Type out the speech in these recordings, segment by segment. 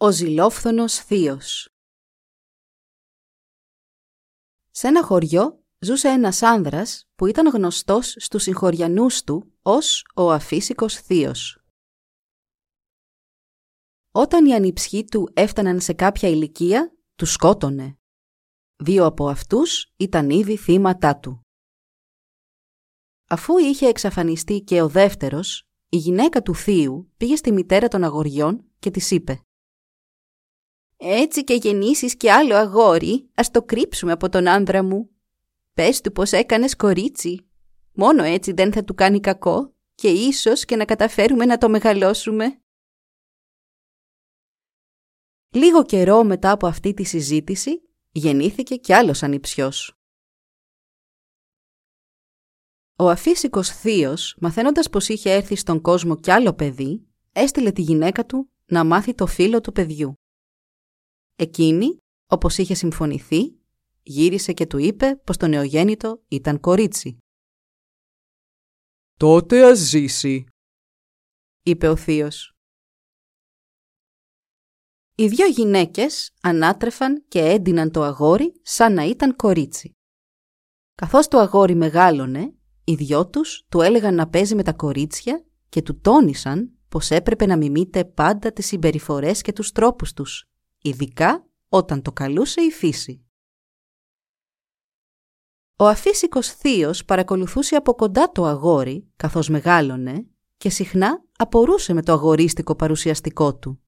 Ο ζηλόφθονος θείος Σε ένα χωριό ζούσε ένας άνδρας που ήταν γνωστός στους συγχωριανούς του ως ο αφύσικος θείος. Όταν οι ανιψιοί του έφταναν σε κάποια ηλικία, τους σκότωνε. Δύο από αυτούς ήταν ήδη θύματά του. Αφού είχε εξαφανιστεί και ο δεύτερος, η γυναίκα του θείου πήγε στη μητέρα των αγοριών και της είπε «Έτσι και γεννήσεις και άλλο αγόρι, ας το κρύψουμε από τον άνδρα μου. Πες του πως έκανες κορίτσι. Μόνο έτσι δεν θα του κάνει κακό και ίσως και να καταφέρουμε να το μεγαλώσουμε». Λίγο καιρό μετά από αυτή τη συζήτηση, γεννήθηκε κι άλλος ανιψιός. Ο αφύσικος θείος, μαθαίνοντας πως είχε έρθει στον κόσμο κι άλλο παιδί, έστειλε τη γυναίκα του να μάθει το φίλο του παιδιού. Εκείνη, όπως είχε συμφωνηθεί, γύρισε και του είπε πως το νεογέννητο ήταν κορίτσι. «Τότε ας ζήσει», είπε ο θείος. Οι δυο γυναίκες ανάτρεφαν και έντυναν το αγόρι σαν να ήταν κορίτσι. Καθώς το αγόρι μεγάλωνε, οι δυο τους του έλεγαν να παίζει με τα κορίτσια και του τόνισαν πως έπρεπε να μιμείται πάντα τις συμπεριφορές και τους τρόπους τους, ειδικά όταν το καλούσε η φύση. Ο αφύσικος θείος παρακολουθούσε από κοντά το αγόρι καθώς μεγάλωνε και συχνά απορούσε με το αγορίστικο παρουσιαστικό του.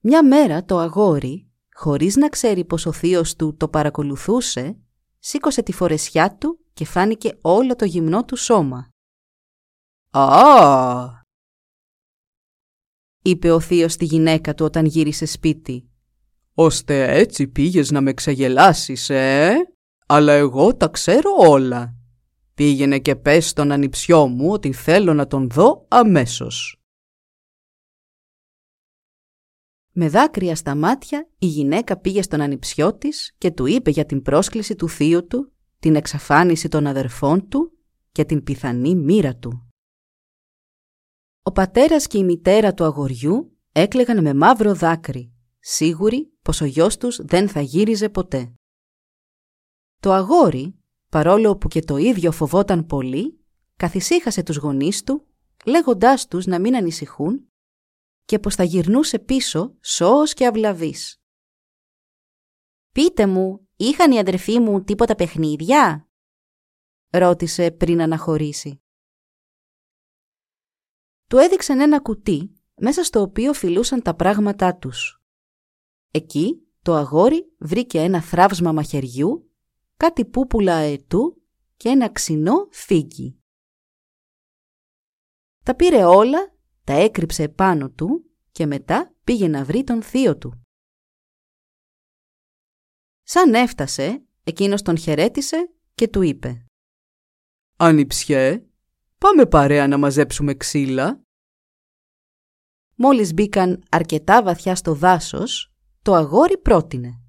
Μια μέρα το αγόρι, χωρίς να ξέρει πως ο θείος του το παρακολουθούσε, σήκωσε τη φορεσιά του και φάνηκε όλο το γυμνό του σώμα. «Α!» Είπε ο θείος στη γυναίκα του όταν γύρισε σπίτι. «Ώστε έτσι πήγες να με ξεγελάσεις, ε! Αλλά εγώ τα ξέρω όλα. Πήγαινε και πες στον ανιψιό μου ότι θέλω να τον δω αμέσως». Με δάκρυα στα μάτια η γυναίκα πήγε στον ανιψιό της και του είπε για την πρόσκληση του θείου του, την εξαφάνιση των αδερφών του και την πιθανή μοίρα του. Ο πατέρας και η μητέρα του αγοριού έκλεγαν με μαύρο δάκρυ, σίγουροι πως ο γιος τους δεν θα γύριζε ποτέ. Το αγόρι, παρόλο που και το ίδιο φοβόταν πολύ, καθησύχασε τους γονείς του, λέγοντάς τους να μην ανησυχούν και πως θα γυρνούσε πίσω σώος και αυλαβής. «Πείτε μου, είχαν οι αδερφοί μου τίποτα παιχνίδια» ρώτησε πριν αναχωρήσει. Του έδειξαν ένα κουτί μέσα στο οποίο φιλούσαν τα πράγματά τους. Εκεί το αγόρι βρήκε ένα θράψμα μαχαιριού, κάτι πούπουλα αετού και ένα ξινό φίγγι. Τα πήρε όλα τα έκρυψε πάνω του και μετά πήγε να βρει τον θείο του. Σαν έφτασε, εκείνος τον χαιρέτησε και του είπε «Ανιψιέ, πάμε παρέα να μαζέψουμε ξύλα». Μόλις μπήκαν αρκετά βαθιά στο δάσος, το αγόρι πρότεινε.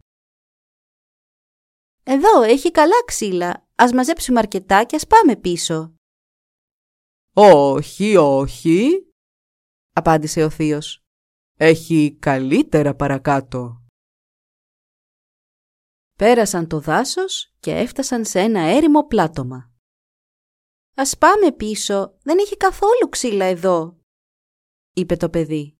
«Εδώ έχει καλά ξύλα, ας μαζέψουμε αρκετά και ας πάμε πίσω». «Όχι, όχι», απάντησε ο θείος. «Έχει καλύτερα παρακάτω». Πέρασαν το δάσος και έφτασαν σε ένα έρημο πλάτωμα. «Ας πάμε πίσω, δεν έχει καθόλου ξύλα εδώ», είπε το παιδί.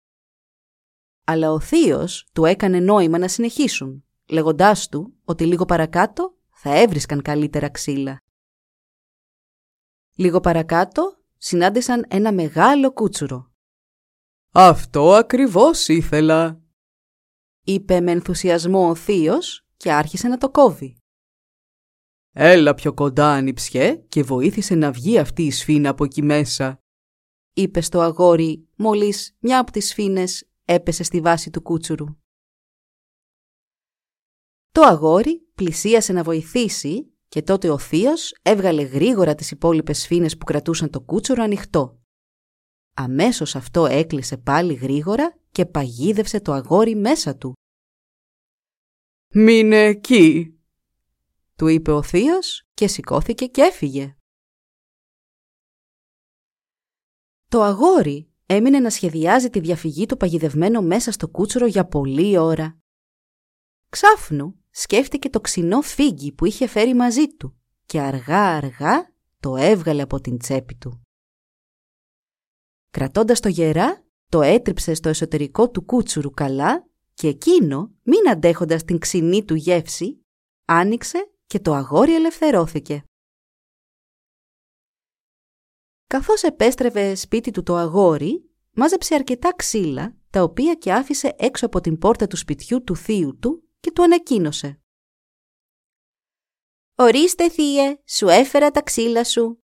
Αλλά ο θείος του έκανε νόημα να συνεχίσουν, λέγοντάς του ότι λίγο παρακάτω θα έβρισκαν καλύτερα ξύλα. Λίγο παρακάτω συνάντησαν ένα μεγάλο κούτσουρο. «Αυτό ακριβώς ήθελα», είπε με ενθουσιασμό ο θείος και άρχισε να το κόβει. «Έλα πιο κοντά ανιψιέ και βοήθησε να βγει αυτή η σφίνα από εκεί μέσα», είπε στο αγόρι μόλις μια από τις σφήνες έπεσε στη βάση του κούτσουρου. Το αγόρι πλησίασε να βοηθήσει και τότε ο θείος έβγαλε γρήγορα τις υπόλοιπες φίνες που κρατούσαν το κούτσουρο ανοιχτό. Αμέσως αυτό έκλεισε πάλι γρήγορα και παγίδευσε το αγόρι μέσα του. «Μείνε εκεί», του είπε ο θείος και σηκώθηκε και έφυγε. Το αγόρι έμεινε να σχεδιάζει τη διαφυγή του παγιδευμένο μέσα στο κούτσουρο για πολλή ώρα. Ξάφνου σκέφτηκε το ξινό φίγγι που είχε φέρει μαζί του και αργά-αργά το έβγαλε από την τσέπη του. Κρατώντας το γερά, το έτριψε στο εσωτερικό του κούτσουρου καλά και εκείνο, μην αντέχοντας την ξινή του γεύση, άνοιξε και το αγόρι ελευθερώθηκε. Καθώς επέστρεβε σπίτι του το αγόρι, μάζεψε αρκετά ξύλα, τα οποία και άφησε έξω από την πόρτα του σπιτιού του θείου του και του ανακοίνωσε. «Ορίστε, θείε, σου έφερα τα ξύλα σου».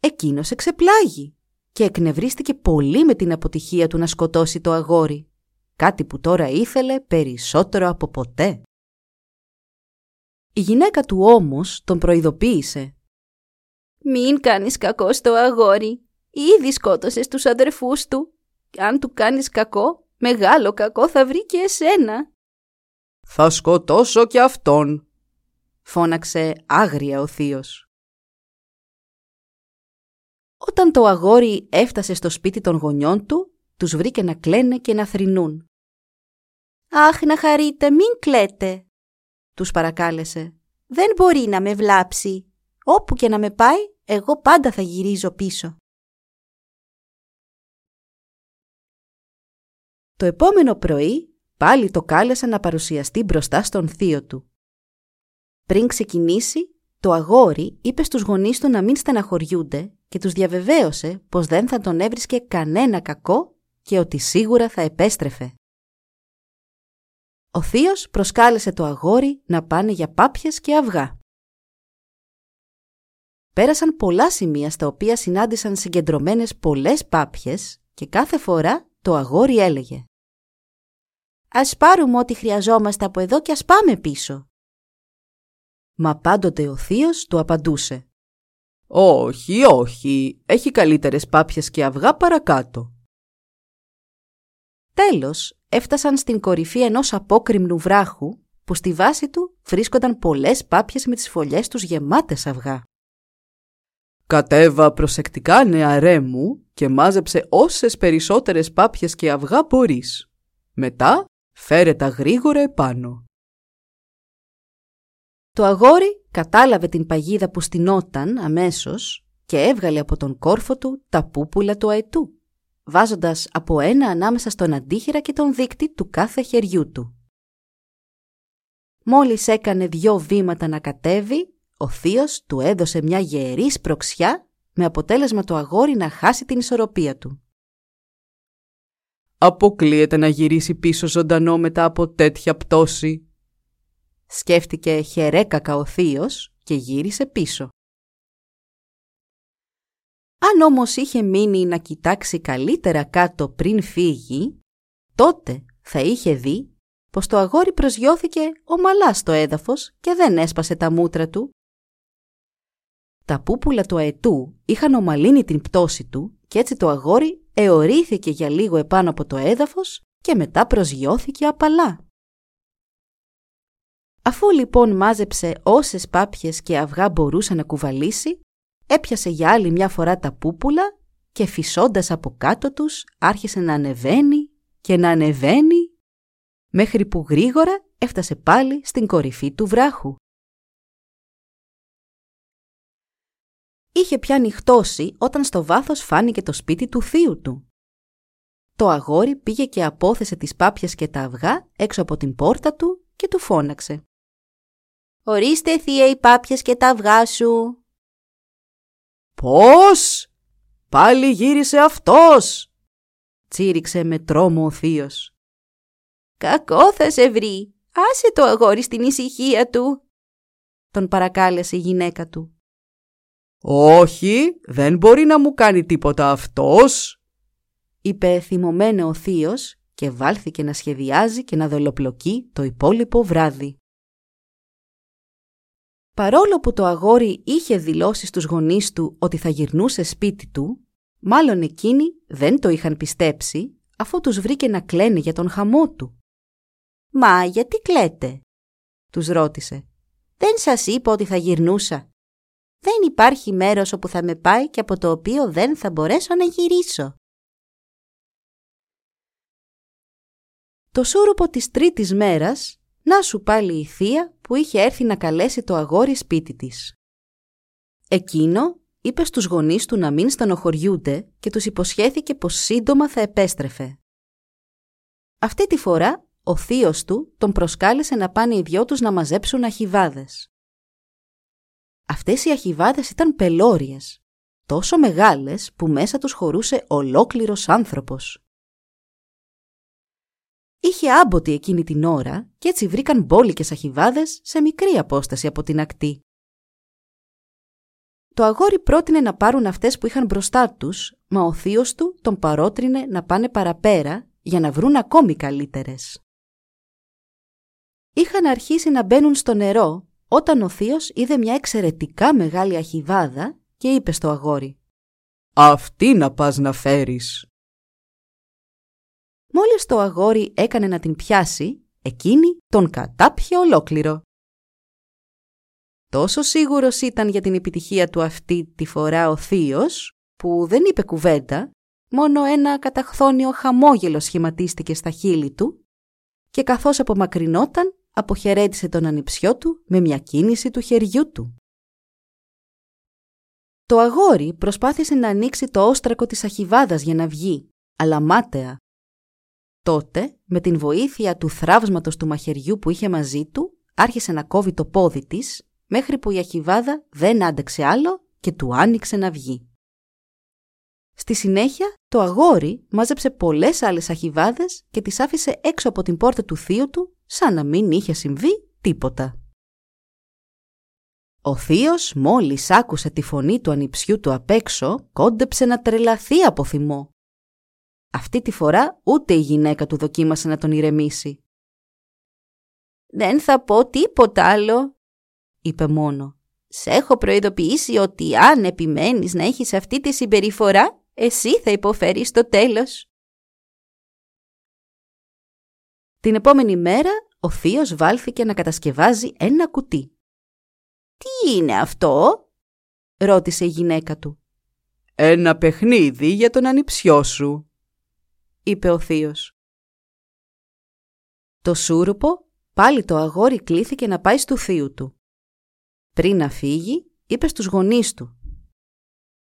Εκείνος εξεπλάγει και εκνευρίστηκε πολύ με την αποτυχία του να σκοτώσει το αγόρι, κάτι που τώρα ήθελε περισσότερο από ποτέ. Η γυναίκα του όμως τον προειδοποίησε. «Μην κάνεις κακό στο αγόρι. Ήδη σκότωσες τους αδερφούς του. Αν του κάνεις κακό, μεγάλο κακό θα βρει και εσένα». «Θα σκοτώσω και αυτόν», φώναξε άγρια ο θείος. Όταν το αγόρι έφτασε στο σπίτι των γονιών του, τους βρήκε να κλαίνε και να θρυνούν. «Αχ, να χαρείτε, μην κλαίτε», τους παρακάλεσε. «Δεν μπορεί να με βλάψει. Όπου και να με πάει, εγώ πάντα θα γυρίζω πίσω». Το επόμενο πρωί πάλι το κάλεσαν να παρουσιαστεί μπροστά στον θείο του. Πριν ξεκινήσει, το αγόρι είπε στους γονείς του να μην στεναχωριούνται και τους διαβεβαίωσε πως δεν θα τον έβρισκε κανένα κακό και ότι σίγουρα θα επέστρεφε. Ο θείος προσκάλεσε το αγόρι να πάνε για πάπιες και αυγά. Πέρασαν πολλά σημεία στα οποία συνάντησαν συγκεντρωμένες πολλές πάπιες και κάθε φορά το αγόρι έλεγε «Ας πάρουμε ό,τι χρειαζόμαστε από εδώ και ας πάμε πίσω». Μα πάντοτε ο θείος του απαντούσε «Όχι, όχι, έχει καλύτερες πάπιες και αυγά παρακάτω». Τέλος, έφτασαν στην κορυφή ενός απόκριμνου βράχου που στη βάση του βρίσκονταν πολλές πάπιες με τις φωλιές τους γεμάτες αυγά. «Κατέβα προσεκτικά νεαρέ μου και μάζεψε όσες περισσότερες πάπιες και αυγά μπορείς. Μετά φέρε τα γρήγορα επάνω». Το αγόρι κατάλαβε την παγίδα που στηνόταν αμέσως και έβγαλε από τον κόρφο του τα πούπουλα του αετού βάζοντας από ένα ανάμεσα στον αντίχειρα και τον δείκτη του κάθε χεριού του. Μόλις έκανε δυο βήματα να κατέβει, ο θείος του έδωσε μια γερή σπροξιά με αποτέλεσμα το αγόρι να χάσει την ισορροπία του. «Αποκλείεται να γυρίσει πίσω ζωντανό μετά από τέτοια πτώση», σκέφτηκε χερέκακα ο θείος και γύρισε πίσω. Αν όμως είχε μείνει να κοιτάξει καλύτερα κάτω πριν φύγει, τότε θα είχε δει πως το αγόρι προσγειώθηκε ομαλά στο έδαφος και δεν έσπασε τα μούτρα του. Τα πούπουλα του αετού είχαν ομαλύνει την πτώση του και έτσι το αγόρι εωρήθηκε για λίγο επάνω από το έδαφος και μετά προσγειώθηκε απαλά. Αφού λοιπόν μάζεψε όσες πάπιες και αυγά μπορούσε να κουβαλήσει, έπιασε για άλλη μια φορά τα πούπουλα και φυσώντας από κάτω τους άρχισε να ανεβαίνει και να ανεβαίνει μέχρι που γρήγορα έφτασε πάλι στην κορυφή του βράχου. Είχε πια νυχτώσει όταν στο βάθος φάνηκε το σπίτι του θείου του. Το αγόρι πήγε και απόθεσε τις πάπιες και τα αυγά έξω από την πόρτα του και του φώναξε. «Ορίστε θεία οι πάπιες και τα αυγά σου!» «Πώς! Πάλι γύρισε αυτός!» τσίριξε με τρόμο ο θείος. «Κακό θα σε βρει! Άσε το αγόρι στην ησυχία του!» τον παρακάλεσε η γυναίκα του. «Όχι, δεν μπορεί να μου κάνει τίποτα αυτός!» είπε θυμωμένο ο θείος και βάλθηκε να σχεδιάζει και να δολοπλοκεί το υπόλοιπο βράδυ. Παρόλο που το αγόρι είχε δηλώσει στους γονείς του ότι θα γυρνούσε σπίτι του, μάλλον εκείνοι δεν το είχαν πιστέψει αφού τους βρήκε να κλαίνει για τον χαμό του. «Μα γιατί κλαίτε» τους ρώτησε. «Δεν σας είπα ότι θα γυρνούσα. Δεν υπάρχει μέρος όπου θα με πάει και από το οποίο δεν θα μπορέσω να γυρίσω». Το σούρουπο της τρίτης μέρας, να σου πάλι η θεία που είχε έρθει να καλέσει το αγόρι σπίτι της. Εκείνο είπε στους γονείς του να μην στενοχωριούνται και τους υποσχέθηκε πως σύντομα θα επέστρεφε. Αυτή τη φορά ο θείος του τον προσκάλεσε να πάνε οι δυο τους να μαζέψουν αχιβάδες. Αυτές οι αχιβάδες ήταν πελώριες, τόσο μεγάλες που μέσα τους χωρούσε ολόκληρος άνθρωπος. Είχε άμποτη εκείνη την ώρα και έτσι βρήκαν μπόλικες αχιβάδες σε μικρή απόσταση από την ακτή. Το αγόρι πρότεινε να πάρουν αυτές που είχαν μπροστά τους, μα ο θείος του τον παρότρινε να πάνε παραπέρα για να βρουν ακόμη καλύτερες. Είχαν αρχίσει να μπαίνουν στο νερό όταν ο θείος είδε μια εξαιρετικά μεγάλη αχιβάδα και είπε στο αγόρι «Αυτή να πας να φέρεις». Μόλις το αγόρι έκανε να την πιάσει, εκείνη τον κατάπιε ολόκληρο. Τόσο σίγουρος ήταν για την επιτυχία του αυτή τη φορά ο θείος, που δεν είπε κουβέντα, μόνο ένα καταχθόνιο χαμόγελο σχηματίστηκε στα χείλη του και καθώς απομακρυνόταν, αποχαιρέτησε τον ανιψιό του με μια κίνηση του χεριού του. Το αγόρι προσπάθησε να ανοίξει το όστρακο της αχιβάδας για να βγει, αλλά μάταια. Τότε, με την βοήθεια του θράψματος του μαχαιριού που είχε μαζί του, άρχισε να κόβει το πόδι της, μέχρι που η αχιβάδα δεν άντεξε άλλο και του άνοιξε να βγει. Στη συνέχεια, το αγόρι μάζεψε πολλές άλλες αχιβάδες και τις άφησε έξω από την πόρτα του θείου του, σαν να μην είχε συμβεί τίποτα. Ο θείος μόλις άκουσε τη φωνή του ανιψιού του απ' έξω, κόντεψε να τρελαθεί από θυμό. Αυτή τη φορά ούτε η γυναίκα του δοκίμασε να τον ηρεμήσει. «Δεν θα πω τίποτα άλλο», είπε μόνο. «Σε έχω προειδοποιήσει ότι αν επιμένεις να έχεις αυτή τη συμπεριφορά, εσύ θα υποφέρεις το τέλος». Την επόμενη μέρα ο θείος βάλθηκε να κατασκευάζει ένα κουτί. «Τι είναι αυτό» ρώτησε η γυναίκα του. «Ένα παιχνίδι για τον ανιψιό σου», είπε ο θείος. Το σούρουπο πάλι το αγόρι κλήθηκε να πάει στο θείου του. Πριν να φύγει, είπε στους γονείς του.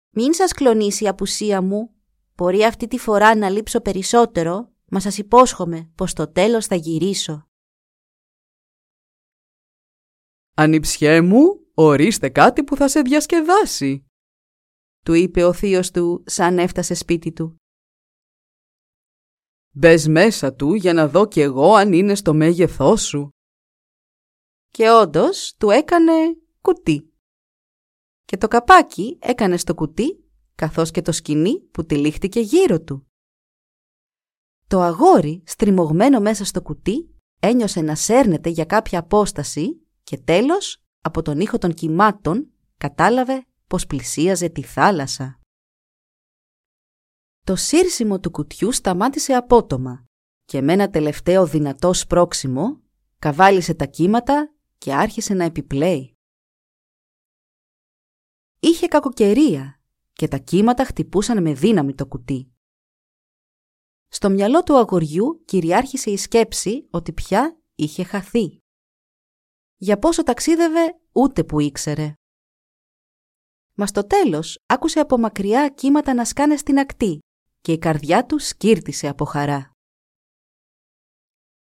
«Μην σας κλονίσει η απουσία μου. Μπορεί αυτή τη φορά να λείψω περισσότερο, μα σας υπόσχομαι πως το τέλος θα γυρίσω». «Ανιψιέ μου, ορίστε κάτι που θα σε διασκεδάσει», του είπε ο θείος του σαν έφτασε σπίτι του. Μπες μέσα του για να δω κι εγώ αν είναι στο μέγεθός σου. Και όντως του έκανε κουτί. Και το καπάκι έκανε στο κουτί καθώς και το σκηνή που τυλίχτηκε γύρω του. Το αγόρι, στριμωγμένο μέσα στο κουτί, ένιωσε να σέρνεται για κάποια απόσταση και τέλος, από τον ήχο των κυμάτων, κατάλαβε πως πλησίαζε τη θάλασσα. Το σύρσιμο του κουτιού σταμάτησε απότομα και με ένα τελευταίο δυνατό σπρώξιμο καβάλισε τα κύματα και άρχισε να επιπλέει. Είχε κακοκαιρία και τα κύματα χτυπούσαν με δύναμη το κουτί. Στο μυαλό του αγοριού κυριάρχησε η σκέψη ότι πια είχε χαθεί. Για πόσο ταξίδευε ούτε που ήξερε. Μα στο τέλος άκουσε από μακριά κύματα να σκάνε στην ακτή και η καρδιά τους σκύρτησε από χαρά.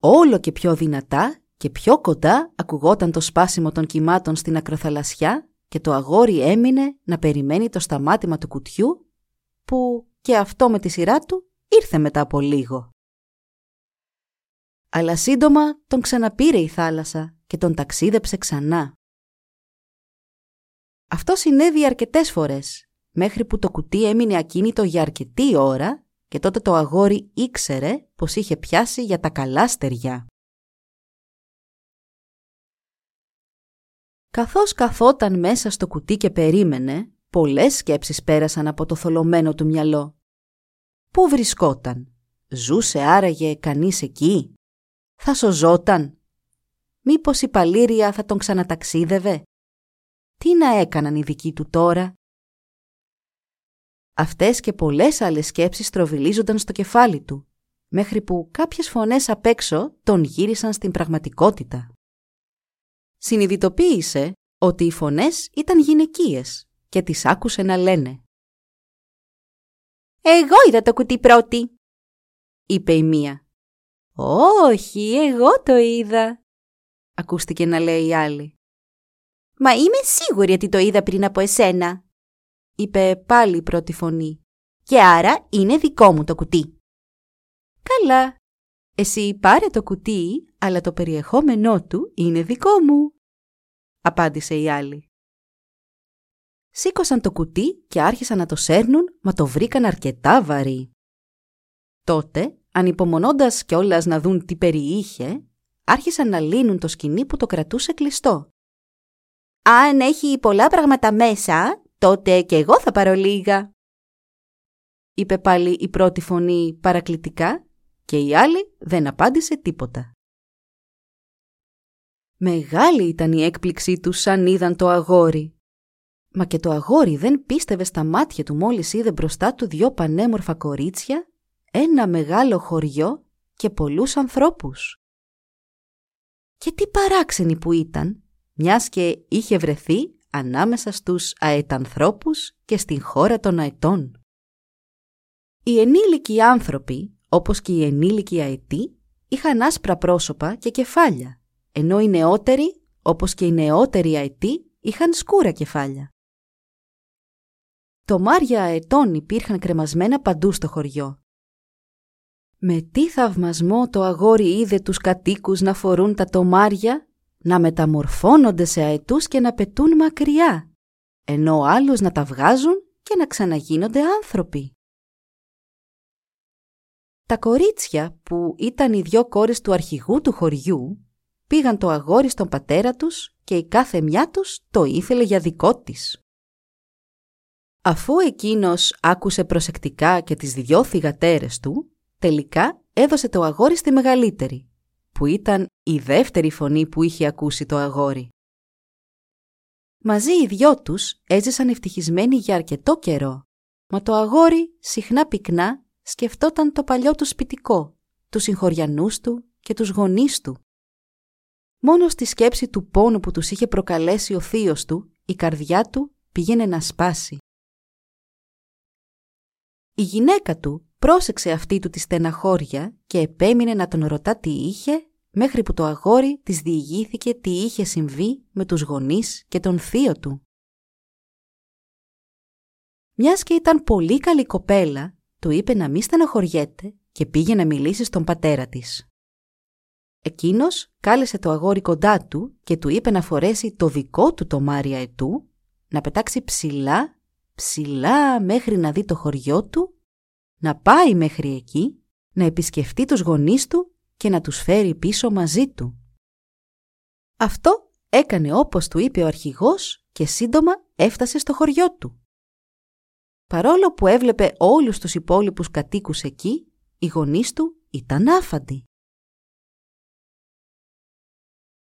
Όλο και πιο δυνατά και πιο κοντά ακουγόταν το σπάσιμο των κυμάτων στην ακροθαλασσιά και το αγόρι έμεινε να περιμένει το σταμάτημα του κουτιού που και αυτό με τη σειρά του ήρθε μετά από λίγο. Αλλά σύντομα τον ξαναπήρε η θάλασσα και τον ταξίδεψε ξανά. Αυτό συνέβη αρκετές φορές μέχρι που το κουτί έμεινε ακίνητο για αρκετή ώρα και τότε το αγόρι ήξερε πως είχε πιάσει για τα καλά στεριά. Καθώς καθόταν μέσα στο κουτί και περίμενε, πολλές σκέψεις πέρασαν από το θολωμένο του μυαλό. Πού βρισκόταν, ζούσε άραγε κανείς εκεί, θα σωζόταν, μήπως η παλήρια θα τον ξαναταξίδευε, τι να έκαναν οι δικοί του τώρα; Αυτές και πολλές άλλες σκέψεις τροβιλίζονταν στο κεφάλι του, μέχρι που κάποιες φωνές απ' έξω τον γύρισαν στην πραγματικότητα. Συνειδητοποίησε ότι οι φωνές ήταν γυναικείες και τις άκουσε να λένε «Εγώ είδα το κουτί πρώτη», είπε η μία. «Όχι, εγώ το είδα», ακούστηκε να λέει η άλλη. «Μα είμαι σίγουρη ότι το είδα πριν από εσένα», είπε πάλι η πρώτη φωνή. «Και άρα είναι δικό μου το κουτί». «Καλά. Εσύ πάρε το κουτί, αλλά το περιεχόμενό του είναι δικό μου», απάντησε η άλλη. Σήκωσαν το κουτί και άρχισαν να το σέρνουν, μα το βρήκαν αρκετά βαρύ. Τότε, ανυπομονώντας κιόλας να δουν τι περιείχε, άρχισαν να λύνουν το σκηνή που το κρατούσε κλειστό. «Αν έχει πολλά πράγματα μέσα, τότε και εγώ θα πάρω λίγα», είπε πάλι η πρώτη φωνή παρακλητικά και η άλλη δεν απάντησε τίποτα. Μεγάλη ήταν η έκπληξή του σαν είδαν το αγόρι. Μα και το αγόρι δεν πίστευε στα μάτια του μόλις είδε μπροστά του δυο πανέμορφα κορίτσια, ένα μεγάλο χωριό και πολλούς ανθρώπους. Και τι παράξενη που ήταν, μιας και είχε βρεθεί ανάμεσα στους αετανθρώπους και στην χώρα των αετών. Οι ενήλικοι άνθρωποι, όπως και οι ενήλικοι αετοί, είχαν άσπρα πρόσωπα και κεφάλια, ενώ οι νεότεροι, όπως και οι νεότεροι αετοί, είχαν σκούρα κεφάλια. Το μάρια αετών υπήρχαν κρεμασμένα παντού στο χωριό. Με τι θαυμασμό το αγόρι είδε τους κατοίκους να φορούν τα τομάρια, να μεταμορφώνονται σε αετούς και να πετούν μακριά, ενώ άλλους να τα βγάζουν και να ξαναγίνονται άνθρωποι. Τα κορίτσια που ήταν οι δυο κόρες του αρχηγού του χωριού πήγαν το αγόρι στον πατέρα τους και η κάθε μια τους το ήθελε για δικό της. Αφού εκείνος άκουσε προσεκτικά και τις δυο θυγατέρες του, τελικά έδωσε το αγόρι στη μεγαλύτερη, που ήταν η δεύτερη φωνή που είχε ακούσει το αγόρι. Μαζί οι δυο τους έζησαν ευτυχισμένοι για αρκετό καιρό, μα το αγόρι συχνά πυκνά σκεφτόταν το παλιό του σπιτικό, τους συγχωριανούς του και τους γονείς του. Μόνο στη σκέψη του πόνου που τους είχε προκαλέσει ο θείος του, η καρδιά του πήγαινε να σπάσει. Η γυναίκα του πρόσεξε αυτή του τη στεναχώρια και επέμεινε να τον ρωτά τι είχε μέχρι που το αγόρι της διηγήθηκε τι είχε συμβεί με τους γονείς και τον θείο του. Μιας και ήταν πολύ καλή κοπέλα, του είπε να μην στεναχωριέται και πήγε να μιλήσει στον πατέρα της. Εκείνος κάλεσε το αγόρι κοντά του και του είπε να φορέσει το δικό του το Μάρια ετού, να πετάξει ψηλά ψηλά μέχρι να δει το χωριό του, να πάει μέχρι εκεί, να επισκεφτεί τους γονείς του και να τους φέρει πίσω μαζί του. Αυτό έκανε όπως του είπε ο αρχηγός και σύντομα έφτασε στο χωριό του. Παρόλο που έβλεπε όλους τους υπόλοιπους κατοίκους εκεί, οι γονείς του ήταν άφαντοι.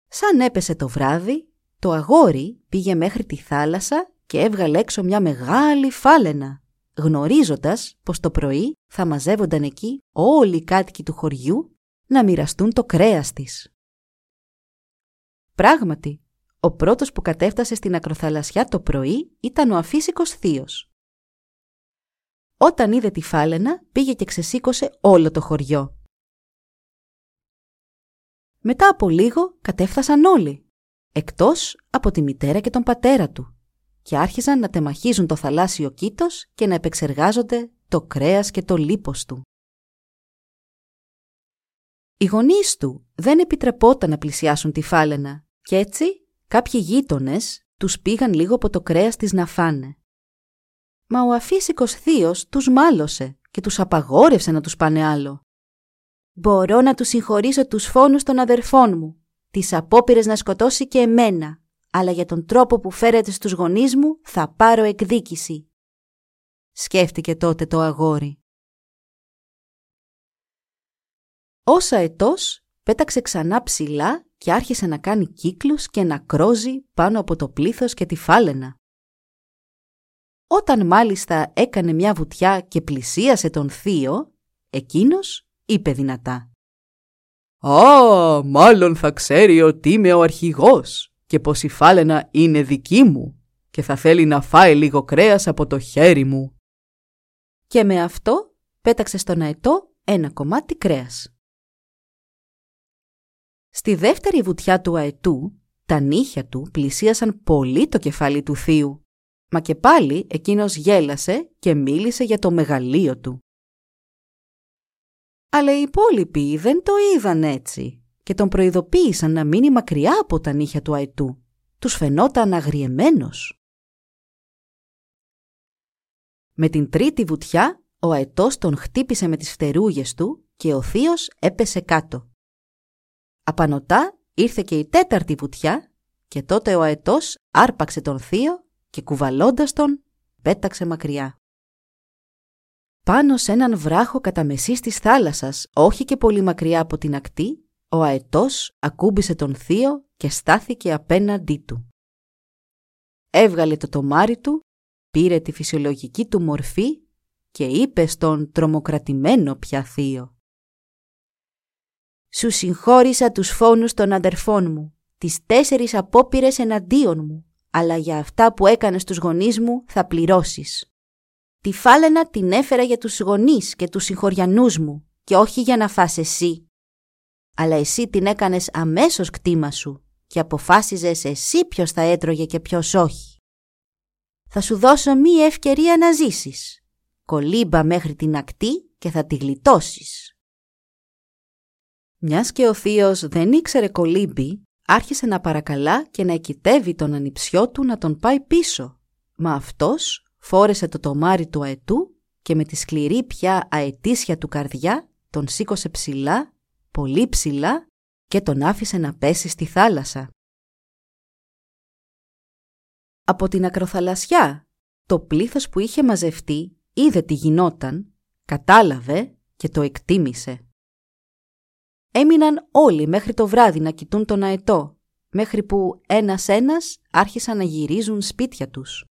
Σαν έπεσε το βράδυ, το αγόρι πήγε μέχρι τη θάλασσα και έβγαλε έξω μια μεγάλη φάλαινα, γνωρίζοντας πως το πρωί θα μαζεύονταν εκεί όλοι οι κάτοικοι του χωριού να μοιραστούν το κρέας της. Πράγματι, ο πρώτος που κατέφτασε στην ακροθαλασσιά το πρωί ήταν ο αφύσικος θείος. Όταν είδε τη φάλαινα, πήγε και ξεσήκωσε όλο το χωριό. Μετά από λίγο κατέφτασαν όλοι, εκτός από τη μητέρα και τον πατέρα του, και άρχισαν να τεμαχίζουν το θαλάσσιο κήτος και να επεξεργάζονται το κρέας και το λίπος του. Οι γονείς του δεν επιτρεπόταν να πλησιάσουν τη φάλαινα και έτσι κάποιοι γείτονες τους πήγαν λίγο από το κρέας της να φάνε. Μα ο αφύσικος θείος τους μάλωσε και τους απαγόρευσε να τους πάνε άλλο. «Μπορώ να τους συγχωρήσω τους φόνους των αδερφών μου, τις απόπειρες να σκοτώσει και εμένα, αλλά για τον τρόπο που φέρεται στους γονείς μου θα πάρω εκδίκηση», σκέφτηκε τότε το αγόρι. Όσα ετός πέταξε ξανά ψηλά και άρχισε να κάνει κύκλους και να κρόζει πάνω από το πλήθος και τη φάλαινα. Όταν μάλιστα έκανε μια βουτιά και πλησίασε τον θείο, εκείνος είπε δυνατά. «Α, μάλλον θα ξέρει ότι είμαι ο αρχηγός και πως η φάλαινα είναι δική μου και θα θέλει να φάει λίγο κρέας από το χέρι μου». Και με αυτό πέταξε στον αετό ένα κομμάτι κρέας. Στη δεύτερη βουτιά του αετού, τα νύχια του πλησίασαν πολύ το κεφάλι του θείου, μα και πάλι εκείνος γέλασε και μίλησε για το μεγαλείο του. Αλλά οι υπόλοιποι δεν το είδαν έτσι και τον προειδοποίησαν να μείνει μακριά από τα νύχια του αετού. Τους φαινόταν αγριεμένος. Με την τρίτη βουτιά, ο αετός τον χτύπησε με τις φτερούγες του και ο θείος έπεσε κάτω. Απανωτά ήρθε και η τέταρτη βουτιά και τότε ο αετός άρπαξε τον θείο και κουβαλώντας τον πέταξε μακριά. Πάνω σε έναν βράχο κατά μεσής της θάλασσας, όχι και πολύ μακριά από την ακτή, ο αετός ακούμπησε τον θείο και στάθηκε απέναντί του. Έβγαλε το τομάρι του, πήρε τη φυσιολογική του μορφή και είπε στον τρομοκρατημένο πια θείο σου συγχώρησα τους φόνους των αδερφών μου, τις τέσσερις απόπειρες εναντίον μου, αλλά για αυτά που έκανες στους γονείς μου θα πληρώσεις. Τη φάλαινα την έφερα για τους γονείς και τους συγχωριανούς μου και όχι για να φας εσύ. Αλλά εσύ την έκανες αμέσως κτήμα σου και αποφάσιζες εσύ ποιος θα έτρωγε και ποιος όχι. Θα σου δώσω μία ευκαιρία να ζήσεις. Κολύμπα μέχρι την ακτή και θα τη γλιτώσεις. Μιας και ο θείος δεν ήξερε κολύμπι, άρχισε να παρακαλά και να εκητεύει τον ανιψιό του να τον πάει πίσω. Μα αυτός φόρεσε το τομάρι του αετού και με τη σκληρή πια αετήσια του καρδιά τον σήκωσε ψηλά, πολύ ψηλά και τον άφησε να πέσει στη θάλασσα. Από την ακροθαλασσιά, το πλήθος που είχε μαζευτεί είδε τι γινόταν, κατάλαβε και το εκτίμησε. Έμειναν όλοι μέχρι το βράδυ να κοιτούν τον αετό, μέχρι που ένας-ένας άρχισαν να γυρίζουν σπίτια τους.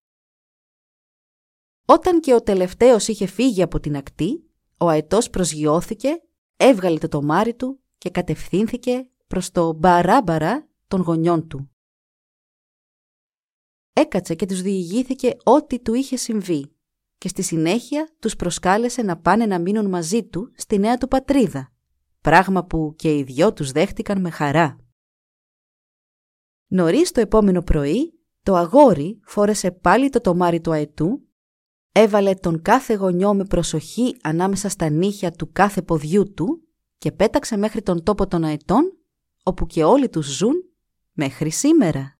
Όταν και ο τελευταίος είχε φύγει από την ακτή, ο αετός προσγειώθηκε, έβγαλε το τομάρι του και κατευθύνθηκε προς το μπαράμπαρα των γονιών του. Έκατσε και τους διηγήθηκε ό,τι του είχε συμβεί και στη συνέχεια τους προσκάλεσε να πάνε να μείνουν μαζί του στη νέα του πατρίδα πράγμα που και οι δυο τους δέχτηκαν με χαρά. Νωρίς το επόμενο πρωί, το αγόρι φόρεσε πάλι το τομάρι του αετού, έβαλε τον κάθε γονιό με προσοχή ανάμεσα στα νύχια του κάθε ποδιού του και πέταξε μέχρι τον τόπο των αετών, όπου και όλοι τους ζουν μέχρι σήμερα.